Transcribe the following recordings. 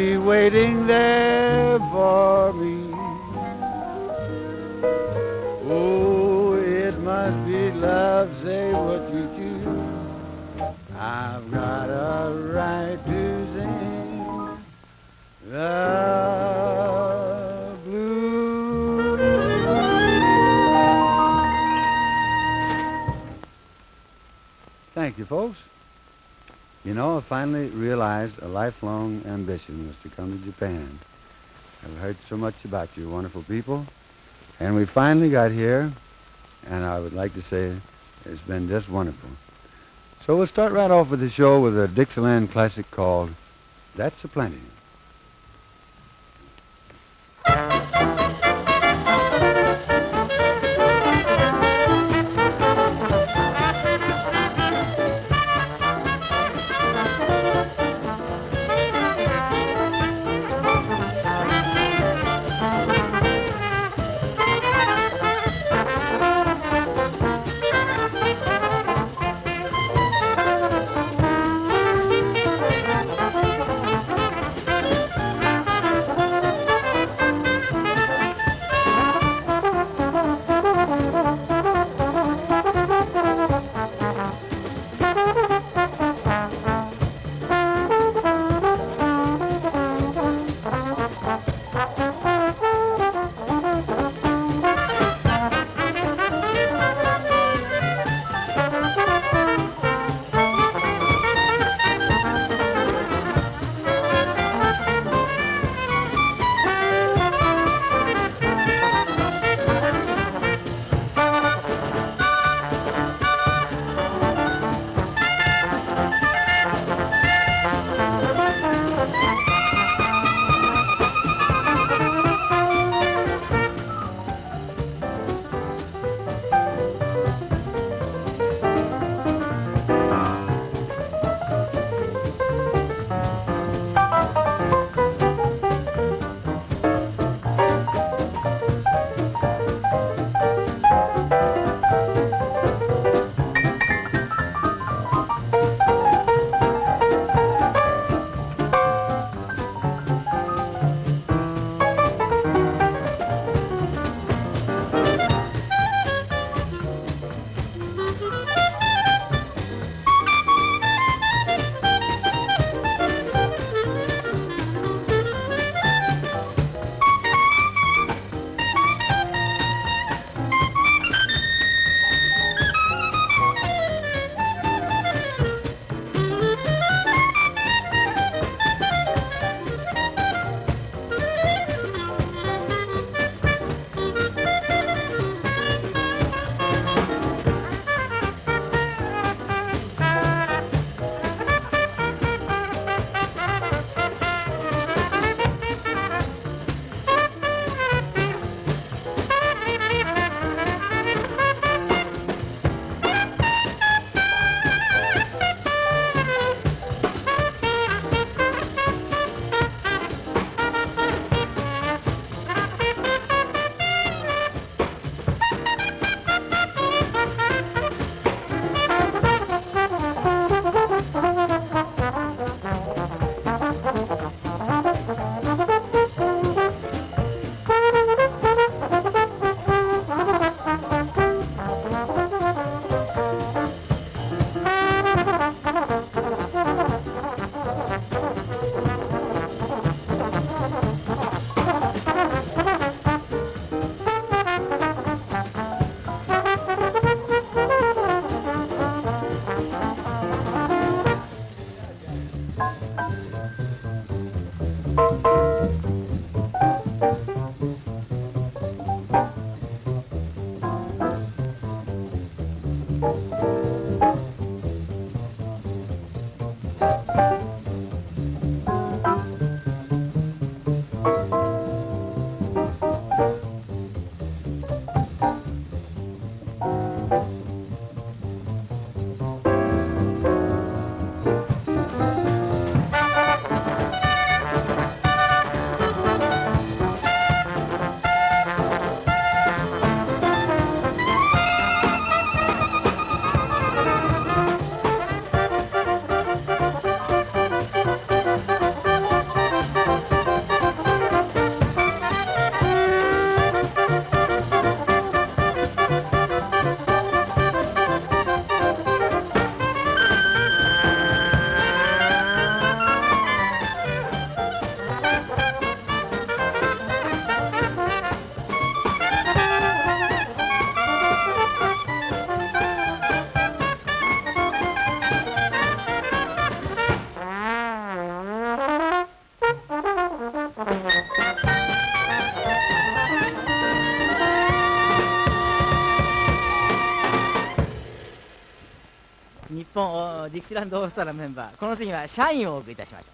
Be waiting there for me. Oh, it must be love, say what you choose. I've got a right to sing the blues. Thank you, folks. You know, I finally realized a lifelong ambition was to come to Japan. I've heard so much about you wonderful people, and we finally got here, and I would like to say it's been just wonderful. So we'll start right off with the show with a Dixieland classic called That's a Plenty. ランドオースターのメンバーこの次は社員をお送りいたしまし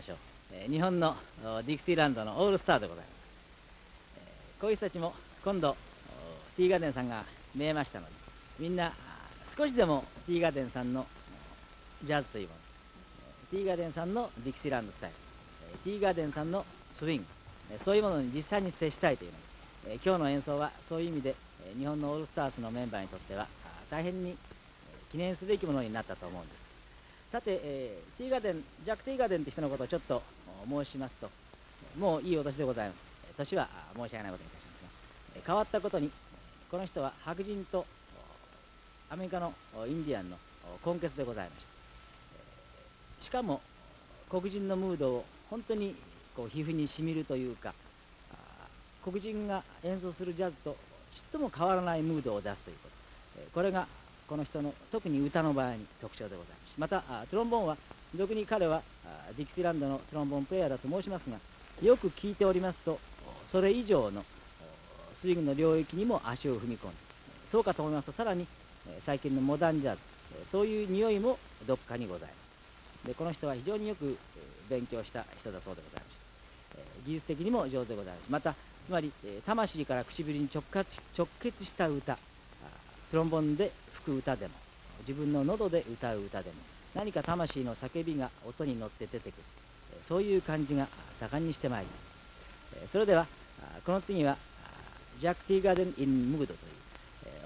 ましょう、えー日本のディクシーランドのオールスターでございます、えーこういう人たちも今度ティーガーデンさんが見えましたのでみんな少しでもティーガーデンさんのジャズというものティーガーデンさんのディクシーランドスタイルティーガーデンさんのスイングそういうものに実際に接したいというので、えー今日の演奏はそういう意味で日本のオールスターズのメンバーにとっては大変に記念すべきものになったと思うんです。さて、えーティーガーデンジャック・ティーガーデンって人のことをちょっと申しますと。もういいお年でございます。年は申し訳ないことにいたしますが変わったことにこの人は白人とアメリカのインディアンの根血でございました。しかも黒人のムードを本当にこう皮膚にしみるというか黒人が演奏するジャズとちっとも変わらないムードを出すということ。これがこの人の特に歌の場合に特徴でございます。またトロンボーンは俗に彼はディキシランドのトロンボーンプレイヤーだと申しますがよく聞いておりますとそれ以上のスイングの領域にも足を踏み込んでそうかと思いますとさらに最近のモダンジャズそういう匂いもどっかにございます。でこの人は非常によく勉強した人だそうでございまして、技術的にも上手でございます。またつまり、魂から唇に直結直結した歌トロンボンで吹く歌でも自分の喉で歌う歌でも何か魂の叫びが音に乗って出てくる。そういう感じが盛んにしてまいります。それではこの次はジャック・ティーガーデン・イン・ムードという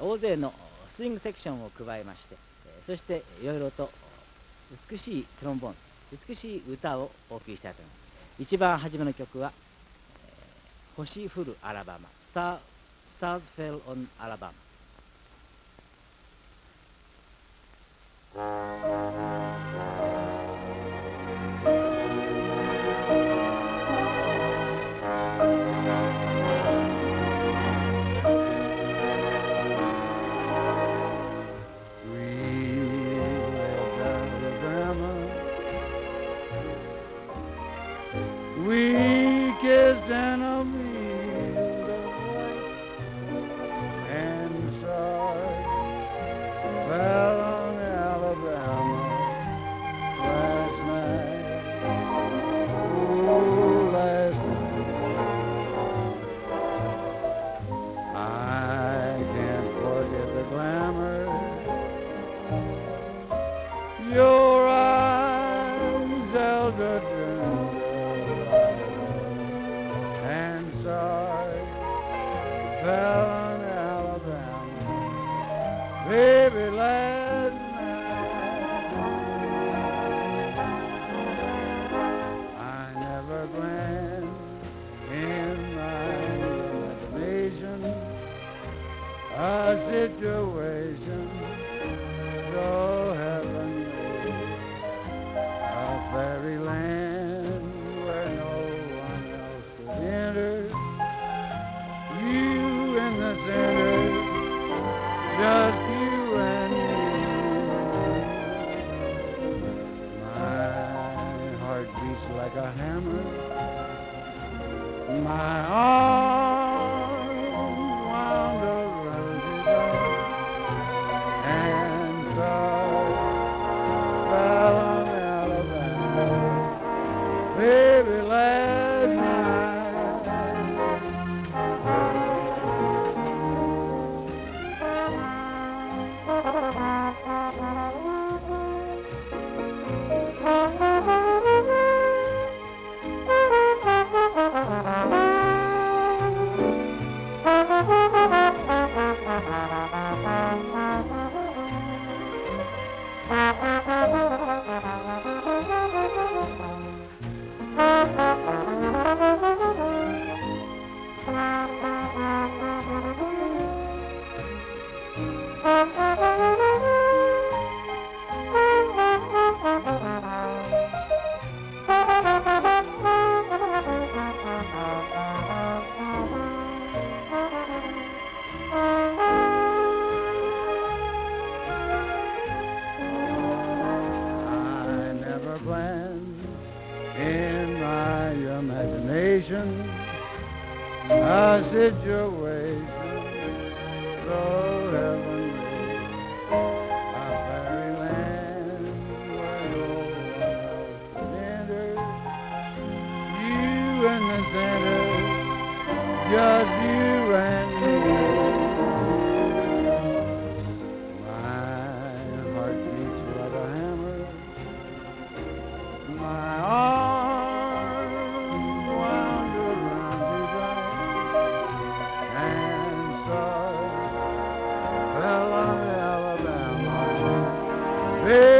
大勢のスイングセクションを加えましてそしていろいろと美しいトロンボーン美しい歌をお送りしたいと思います。一番初めの曲は「星降るアラバマ」「スター・スターズ・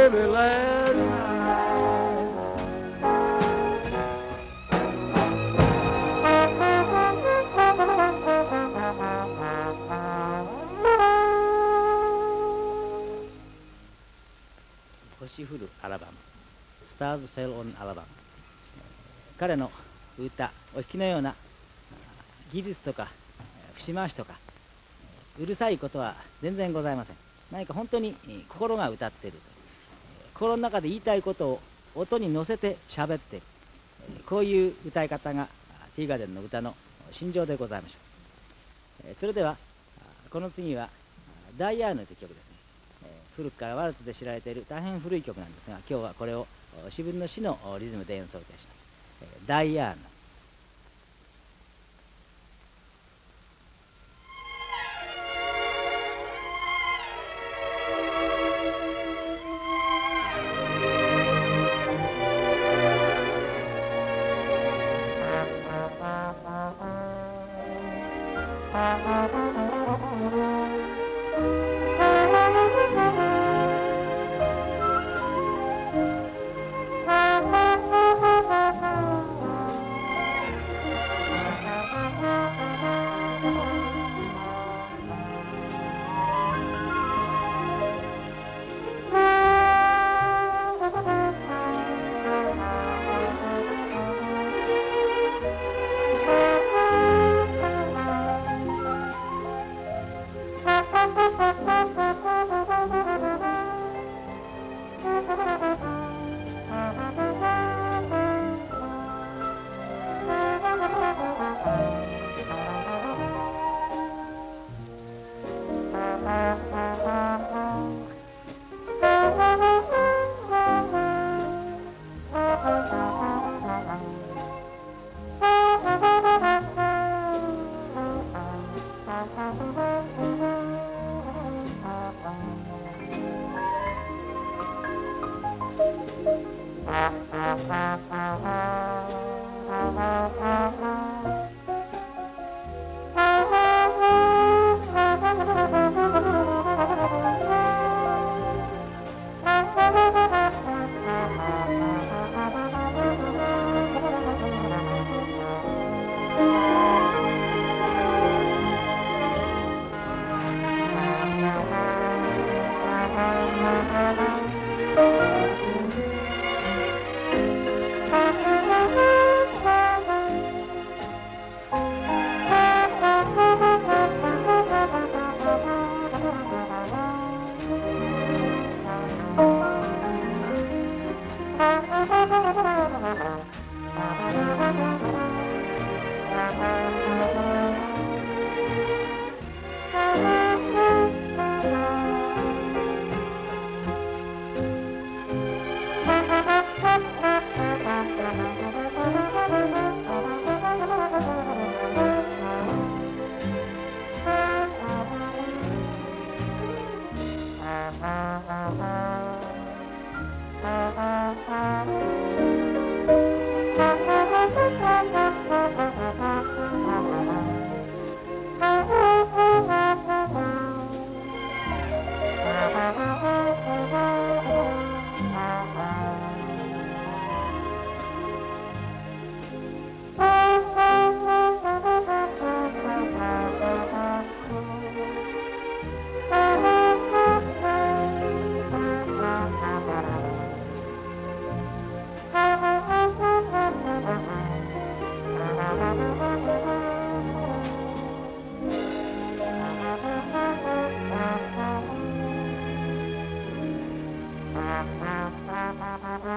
baby last 星降るアラバム Stars Fell on Alabama 彼の歌お聞きのような技術とか節回しとかうるさいことは全然ございません。何か本当に心が歌っていると。い心の中で言いたいことを音に乗せて喋っている。こういう歌い方がティーガーデンの歌の心情でございましょう。それではこの次は「ダイアーヌ」という曲ですね。古くからワルツで知られている大変古い曲なんですが今日はこれを自分の詩のリズムで演奏いたします。ダイアーヌ。ダ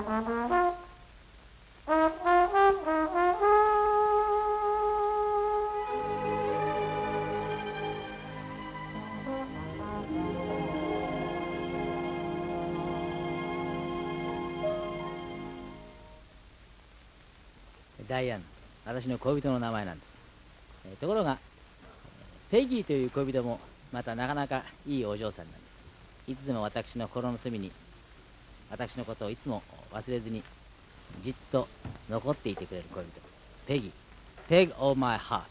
イアン私の恋人の名前なんです、えー、ところがペギーという恋人もまたなかなかいいお嬢さんなんです。いつでも私の心の隅に私のことをいつも忘れずにじっと残っていてくれる恋人。ペギ。ペグ・オーマイハート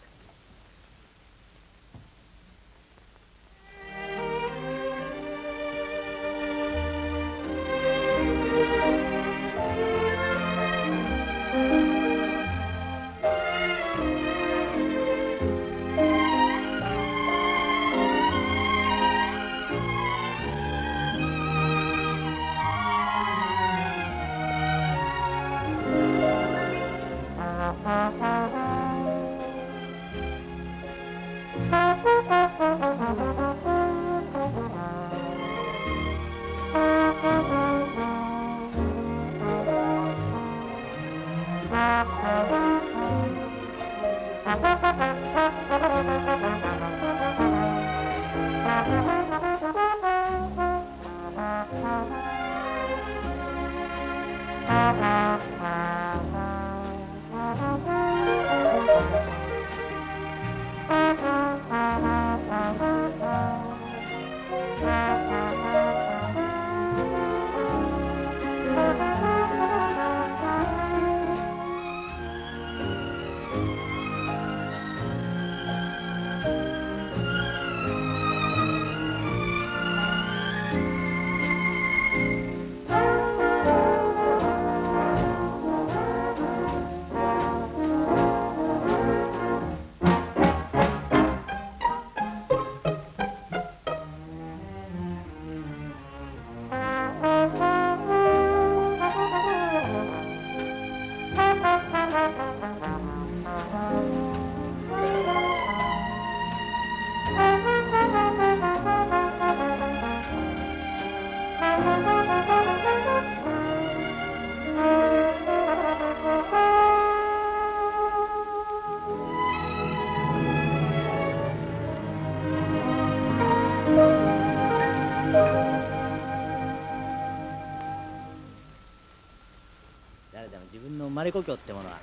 まれ故郷ってものは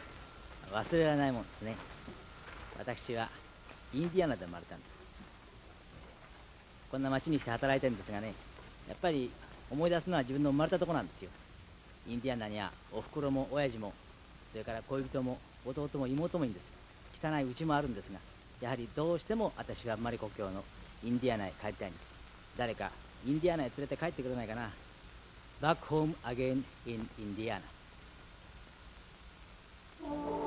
忘れられないもんですね。私はインディアナで生まれたんですこんな町にして働いてるんですがねやっぱり思い出すのは自分の生まれたとこなんですよ。インディアナにはおふくろも親父もそれから恋人も弟も妹もいいんです。汚い家もあるんですがやはりどうしても私は生まれ故郷のインディアナへ帰りたいんです。誰かインディアナへ連れて帰ってくれないかな。Back home again in Indiana Oh.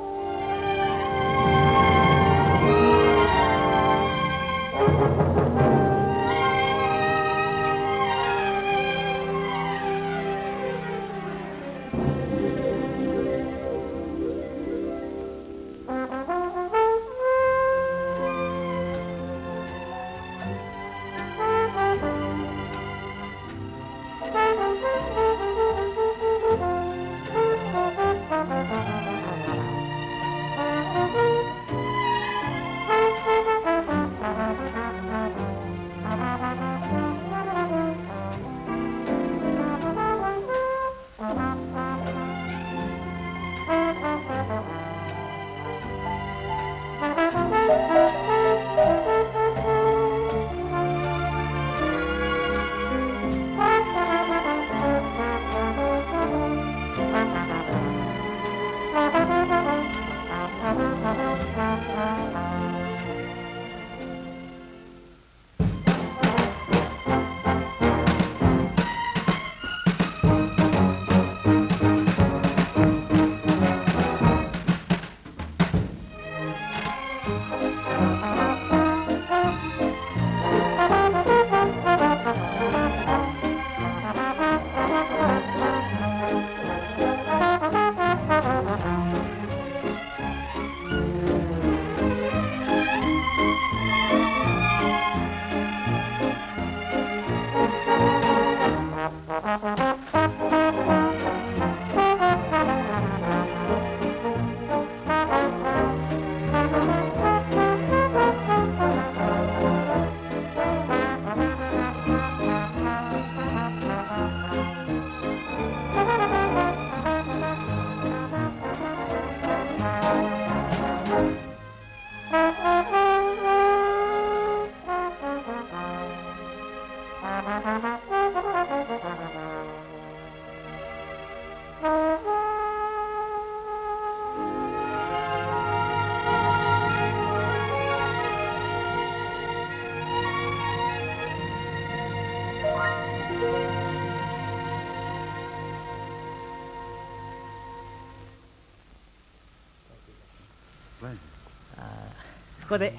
ここで、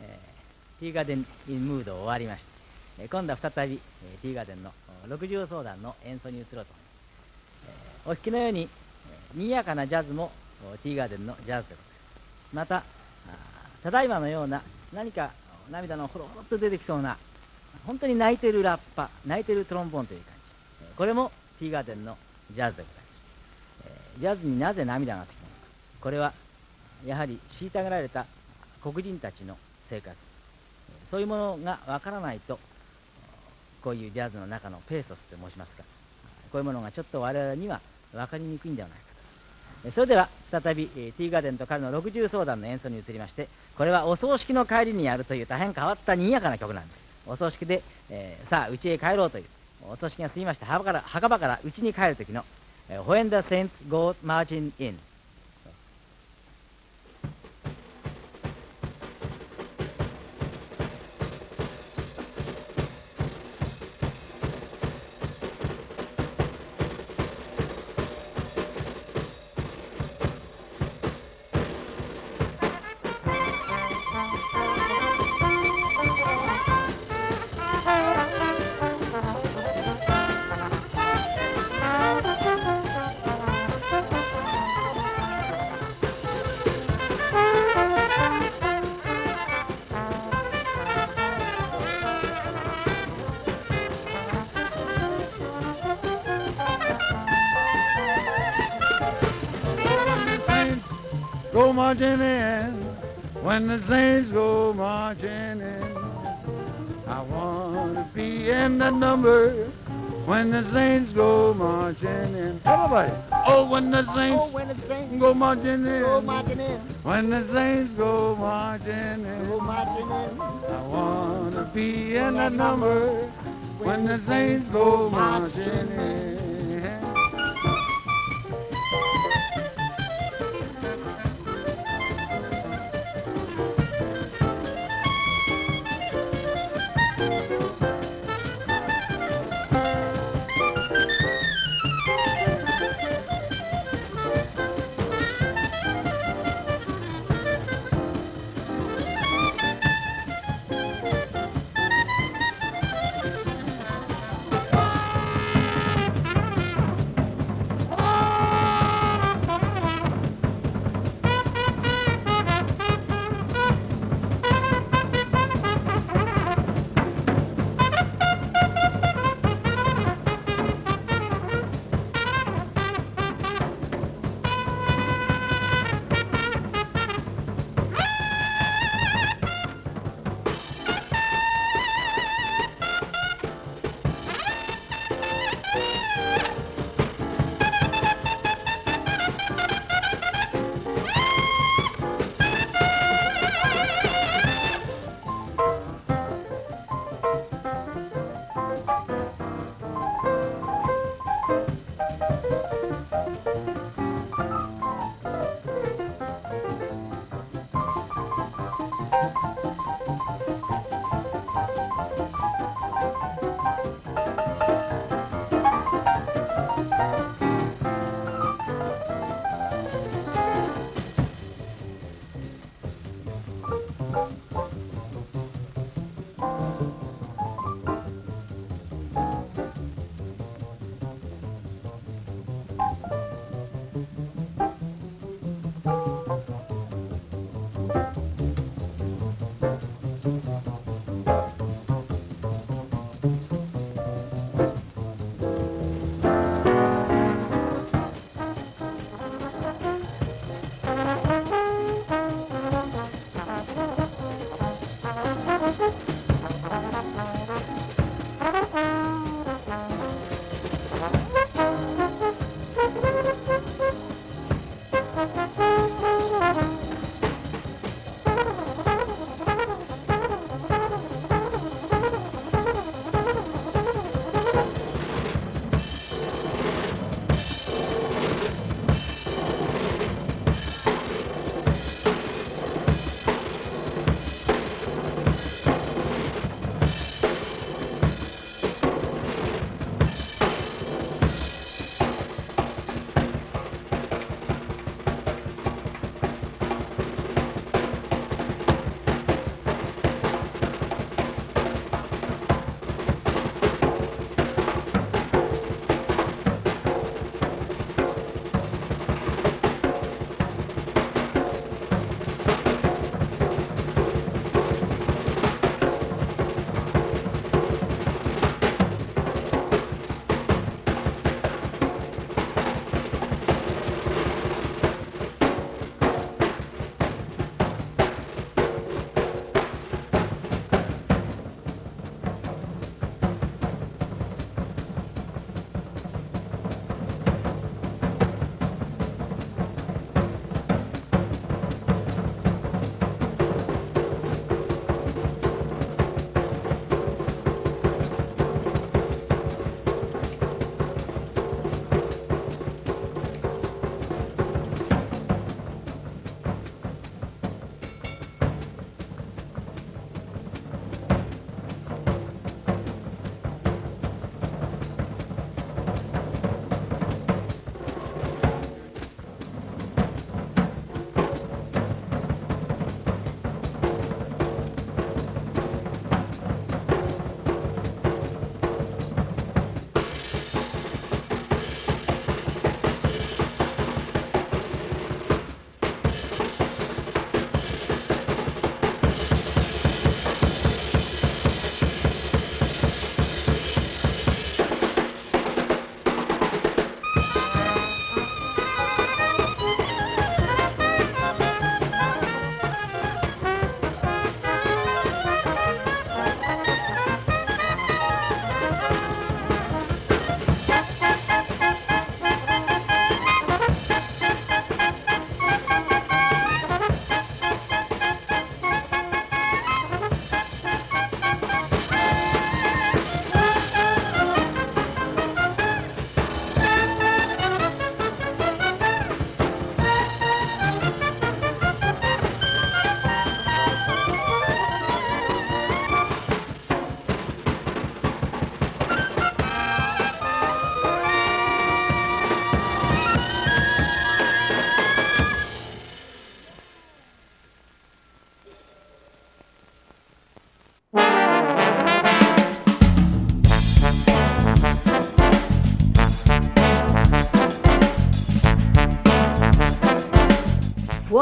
えー、ティーガーデン・イン・ムードを終わりまして、えー、今度は再び、えー、ティーガーデンの60相談の演奏に移ろうと。思います、えー、お聞きのように、えー、賑やかなジャズもティーガーデンのジャズでございます。またただいまのような何か涙のほろほろっと出てきそうな本当に泣いてるラッパ泣いてるトロンボーンという感じ。これもティーガーデンのジャズでございまして、えー、ジャズになぜ涙がつくのか。これはやはり虐げられた黒人たちの生活。そういうものがわからないとこういうジャズの中のペーソスと申しますか。こういうものがちょっと我々には分かりにくいんではないかと。それでは再びティーガーデンと彼の60相談の演奏に移りましてこれはお葬式の帰りにやるという大変変わったにやかな曲なんです。お葬式で、えー、さあ家へ帰ろうというお葬式が過ぎまして墓から墓場から家に帰る時の「When the Saints Go Marching In」go marching in, when the saints go marching in. I want to be in the number when the saints go marching in. Everybody. Oh, when the saints Oh, when the saints go marching in. go marching in, When the saints go marching go marching in. I want to be in the number when the saints go marching in.